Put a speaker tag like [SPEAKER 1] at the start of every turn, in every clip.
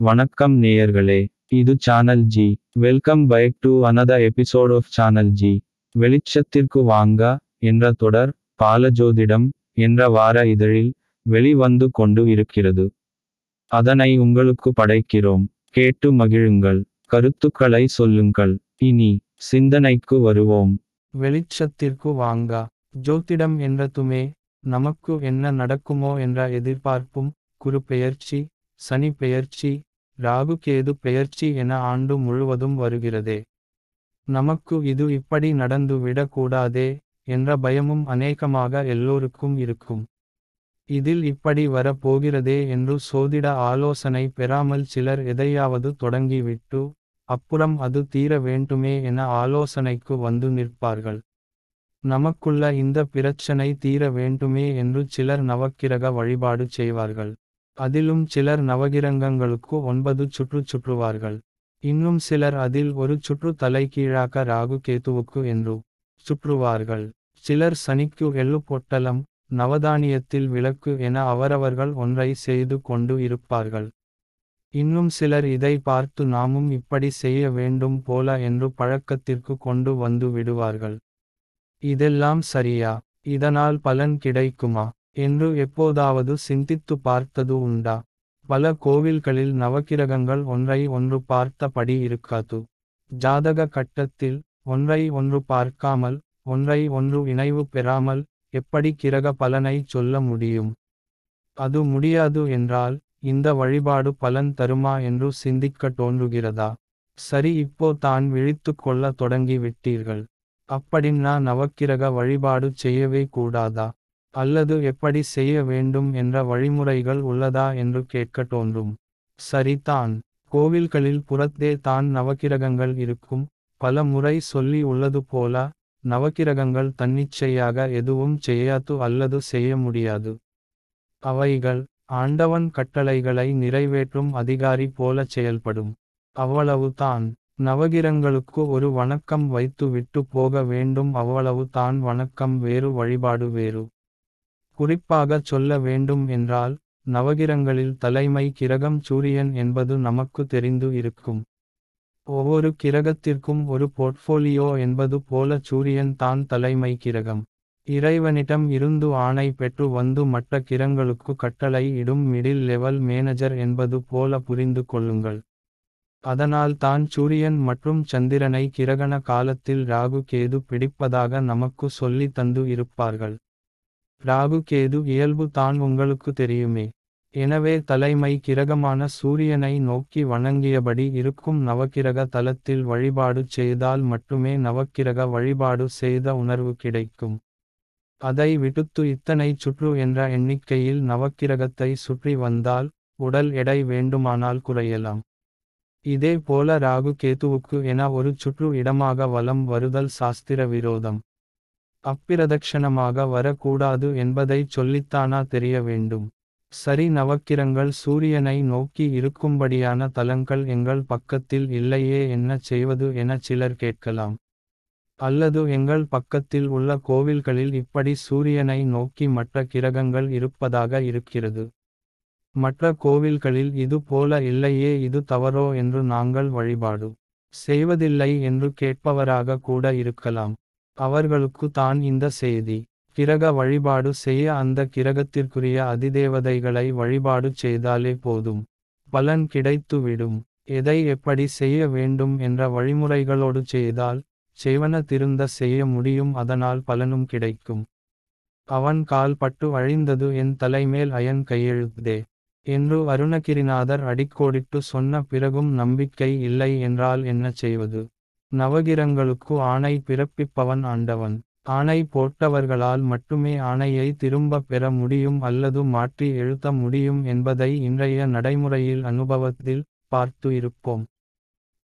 [SPEAKER 1] வணக்கம் நேயர்களே இது channel G welcome back to another episode of channel G வெளிச்சத்திற்கு வாங்க என்ற தொடர் பாலஜோதிடம் என்ற வார இதழில் வெளிவந்து கொண்டு இருக்கிறது. அதனை உங்களுக்கு படைக்கிறோம். கேட்டு மகிழுங்கள். கருத்துக்களை சொல்லுங்கள். இனி சிந்தனைக்கு வருவோம்.
[SPEAKER 2] வெளிச்சத்திற்கு வாங்க. ஜோதிடம் என்றதுமே நமக்கு என்ன நடக்குமோ என்ற எதிர்பார்ப்பும் குரு பெயர்ச்சி சனி பெயர்ச்சி ராகு கேது பெயர்ச்சி என ஆண்டு முழுவதும் வருகிறதே. நமக்கு இது இப்படி நடந்து விடக்கூடாதே என்ற பயமும் அநேகமாக எல்லோருக்கும் இருக்கும். இதில் இப்படி வரப்போகிறதே என்று சோதிட ஆலோசனை பெறாமல் சிலர் எதையாவது தொடங்கிவிட்டு அப்புறம் அது தீர வேண்டுமே என ஆலோசனைக்கு வந்து நிற்பார்கள். நமக்குள்ள இந்த பிரச்சனை தீர வேண்டுமே என்று சிலர் நவக்கிரக வழிபாடு செய்வார்கள். அதிலும் சிலர் நவகிரங்கங்களுக்கு ஒன்பது சுற்று சுற்றுவார்கள். இன்னும் சிலர் அதில் ஒரு சுற்று தலைகீழாக ராகு கேத்துவுக்கு என்று சுற்றுவார்கள். சிலர் சனிக்கு எள்ளு பொட்டலம் நவதானியத்தில் விளக்கு என அவரவர்கள் ஒன்றை செய்து கொண்டு இருப்பார்கள். இன்னும் சிலர் இதை பார்த்து நாமும் இப்படி செய்ய வேண்டும் போல என்று பழக்கத்திற்கு கொண்டு வந்து விடுவார்கள். இதெல்லாம் சரியா? இதனால் பலன் கிடைக்குமா? என்று எப்போதாவது சிந்தித்து பார்த்தது உண்டா? பல கோவில்களில் நவக்கிரகங்கள் ஒன்றை ஒன்று பார்த்தபடி இருக்காது. ஜாதக கட்டத்தில் ஒன்றை ஒன்று பார்க்காமல் ஒன்றை ஒன்று இணைவு பெறாமல் எப்படி கிரக பலனை சொல்ல முடியும்? அது முடியாது என்றால் இந்த வழிபாடு பலன் தருமா என்று சிந்திக்க தோன்றுகிறதா? சரி இப்போ தான் விழித்து கொள்ள தொடங்கி விட்டீர்கள் அப்படின்னா நவக்கிரக வழிபாடு செய்யவே கூடாதா? அல்லது எப்படி செய்ய வேண்டும் என்ற வழிமுறைகள் உள்ளதா என்று கேட்க தோன்றும். சரிதான் கோவில்களில் புறத்தே தான் நவக்கிரகங்கள் இருக்கும். பல முறை சொல்லி உள்ளது போல நவக்கிரகங்கள் தன்னிச்சையாக எதுவும் செய்யாது அல்லது செய்ய முடியாது. அவைகள் ஆண்டவன் கட்டளைகளை நிறைவேற்றும் அதிகாரி போல செயல்படும். அவ்வளவுதான் நவகிரங்களுக்கு ஒரு வணக்கம் வைத்து விட்டு போக வேண்டும். அவ்வளவு தான் வணக்கம். வேறு வழிபாடு வேறு. குறிப்பாக சொல்ல வேண்டும் என்றால் நவகிரங்களில் தலைமை கிரகம் சூரியன் என்பது நமக்கு தெரிந்து இருக்கும். ஒவ்வொரு கிரகத்திற்கும் ஒரு போர்ட்ஃபோலியோ என்பது போல சூரியன் தான் தலைமை கிரகம். இறைவனிடம் இருந்து ஆணை பெற்று வந்து மற்ற கிரங்களுக்கு கட்டளை இடும் மிடில் லெவல் மேனேஜர் என்பது போல புரிந்து கொள்ளுங்கள். அதனால் தான் சூரியன் மற்றும் சந்திரனை கிரகண காலத்தில் ராகு கேது பிடிப்பதாக நமக்கு சொல்லி தந்து இருப்பார்கள். ராகு கேது இயல்பு தான் உங்களுக்கு தெரியுமே. எனவே தலைமை கிரகமான சூரியனை நோக்கி வணங்கியபடி இருக்கும் நவக்கிரக தலத்தில் வழிபாடு செய்தால் மட்டுமே நவக்கிரக வழிபாடு செய்த உணர்வு கிடைக்கும். அதை விடுத்து இத்தனை சுற்று என்ற எண்ணிக்கையில் நவக்கிரகத்தை சுற்றி வந்தால் உடல் எடை வேண்டுமானால் குறையலாம். இதே போல ராகு கேதுவுக்கு என ஒரு சுற்று இடமாக வலம் வருதல் சாஸ்திர விரோதம். அப்பிரதட்சணமாக வரக்கூடாது என்பதை சொல்லித்தானா தெரிய வேண்டும். சரி நவக்கிரங்கள் சூரியனை நோக்கி இருக்கும்படியான தலங்கள் எங்கள் பக்கத்தில் இல்லையே என்ன செய்வது என சிலர் கேட்கலாம். அல்லது எங்கள் பக்கத்தில் உள்ள கோவில்களில் இப்படி சூரியனை நோக்கி மற்ற கிரகங்கள் இருப்பதாக இருக்கிறது. மற்ற கோவில்களில் இது போல இல்லையே இது தவறோ என்று நாங்கள் வழிபாடு செய்வதில்லை என்று கேட்பவராக கூட இருக்கலாம். அவர்களுக்கு தான் இந்த செய்தி. கிரக வழிபாடு செய்ய அந்த கிரகத்திற்குரிய அதிதேவதைகளை வழிபாடு செய்தாலே போதும். பலன் கிடைத்துவிடும். எதை எப்படி செய்ய வேண்டும் என்ற வழிமுறைகளோடு செய்தால் செய்வன திருந்த செய்ய முடியும் அதனால் பலனும் கிடைக்கும். அவன் கால் பட்டு அழிந்தது என் தலைமேல் அயன் கையெழுத்தே. என்று அருணகிரிநாதர் அடிக்கோடிட்டு சொன்ன பிறகும் நம்பிக்கை இல்லை என்றால் என்ன செய்வது? நவகிரங்களுக்கு ஆணை பிறப்பிப்பவன் ஆண்டவன். ஆணை போட்டவர்களால் மட்டுமே ஆணையை திரும்ப பெற முடியும் அல்லது மாற்றி எழுத்த முடியும் என்பதை இன்றைய நடைமுறையில் அனுபவத்தில் பார்த்து இருப்போம்.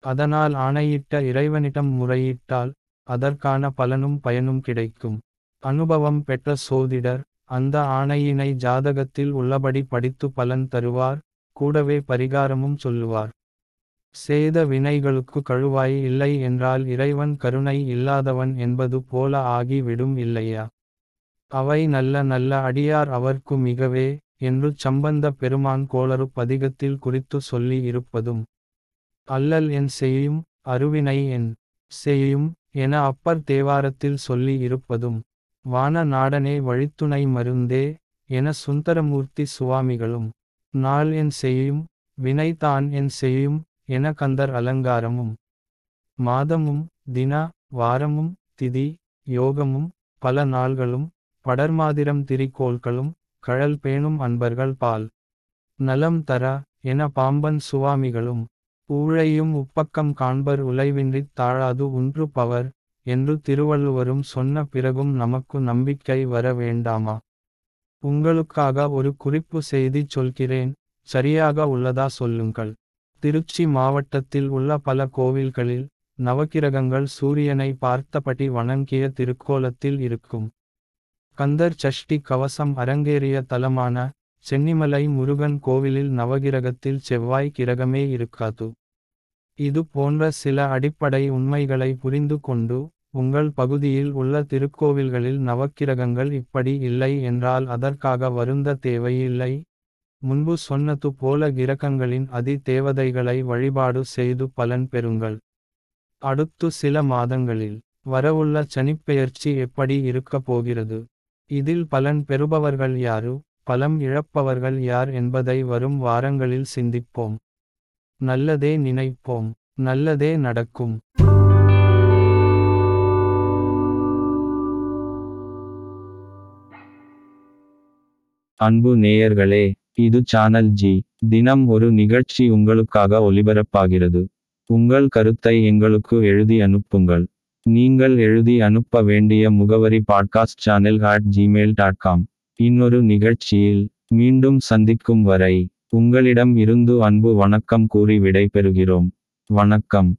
[SPEAKER 2] அதனால் ஆணையிட்ட இறைவனிடம் முறையிட்டால் அதற்கான பலனும் பயனும் கிடைக்கும். அனுபவம் பெற்ற சோதிடர் அந்த ஆணையினை ஜாதகத்தில் உள்ளபடி படித்து பலன் தருவார் கூடவே பரிகாரமும் சொல்லுவார். சேத வினைகளுக்கு கழுவாய் இல்லை என்றால் இறைவன் கருணை இல்லாதவன் என்பது போல ஆகி விடும் இல்லையா? அவை நல்ல நல்ல அடியார் அவர்க்கு மிகவே என்று சம்பந்த பெருமான் கோளறு பதிகத்தில் குறித்து சொல்லி இருப்பதும் அல்லல் என் செய்யும் அருவினை என் செய்யும் என அப்பர் தேவாரத்தில் சொல்லி இருப்பதும் வான நாடனே வழித்துணை மருந்தே என சுந்தரமூர்த்தி சுவாமிகளும் நாள் என் செய்யும் வினைதான் என் செய்யும் என கந்தர் அலங்காரமும் மாதமும் தின வாரமும் திதி யோகமும் பல நாள்களும் படர்மாதிரம் திரிகோள்களும் கழல் பேணும் அன்பர்கள் பால். நலம் தர என பாம்பன் சுவாமிகளும் ஊழையும் உப்பக்கம் காண்பர் உலைவின்றித் தாழாது உன்று பவர் என்று திருவள்ளுவரும் சொன்ன பிறகும் நமக்கு நம்பிக்கை வர வேண்டாமா? உங்களுக்காக ஒரு குறிப்பு செய்தி சொல்கிறேன் சரியாக உள்ளதா சொல்லுங்கள். திருச்சி மாவட்டத்தில் உள்ள பல கோவில்களில் நவக்கிரகங்கள் சூரியனை பார்த்தபடி வணங்கிய திருக்கோலத்தில் இருக்கும். கந்தர் சஷ்டி கவசம் அரங்கேறிய தலமான சென்னிமலை முருகன் கோவிலில் நவகிரகத்தில் செவ்வாய் கிரகமே இருக்காது. இது போன்ற சில அடிப்படை உண்மைகளை புரிந்து கொண்டு உங்கள் பகுதியில் உள்ள திருக்கோவில்களில் நவக்கிரகங்கள் இப்படி இல்லை என்றால் அதற்காக வருந்த தேவையில்லை. முன்பு சொன்னது போல கிரகங்களின் அதி தேவதைகளை வழிபாடு செய்து பலன் பெறுங்கள். அடுத்து சில மாதங்களில் வரவுள்ள சனிப்பெயர்ச்சி எப்படி இருக்கப் போகிறது? இதில் பலன் பெறுபவர்கள் யாரு? பலம் இழப்பவர்கள் யார் என்பதை வரும் வாரங்களில் சிந்திப்போம். நல்லதே நினைப்போம். நல்லதே நடக்கும்.
[SPEAKER 1] அன்பு நேயர்களே இது சேனல் ஜி தினம் ஒரு நிகழ்ச்சி உங்களுக்காக ஒலிபரப்பாகிறது உங்கள் கருத்தை எங்களுக்கு எழுதி அனுப்புங்கள். நீங்கள் எழுதி அனுப்ப வேண்டிய முகவரி podcast channel at Gmail dot com இன்னொரு நிகழ்ச்சியில் மீண்டும் சந்திக்கும் வரை உங்களிடம் இருந்து அன்பு வணக்கம் கூறி விடைபெறுகிறோம். வணக்கம்.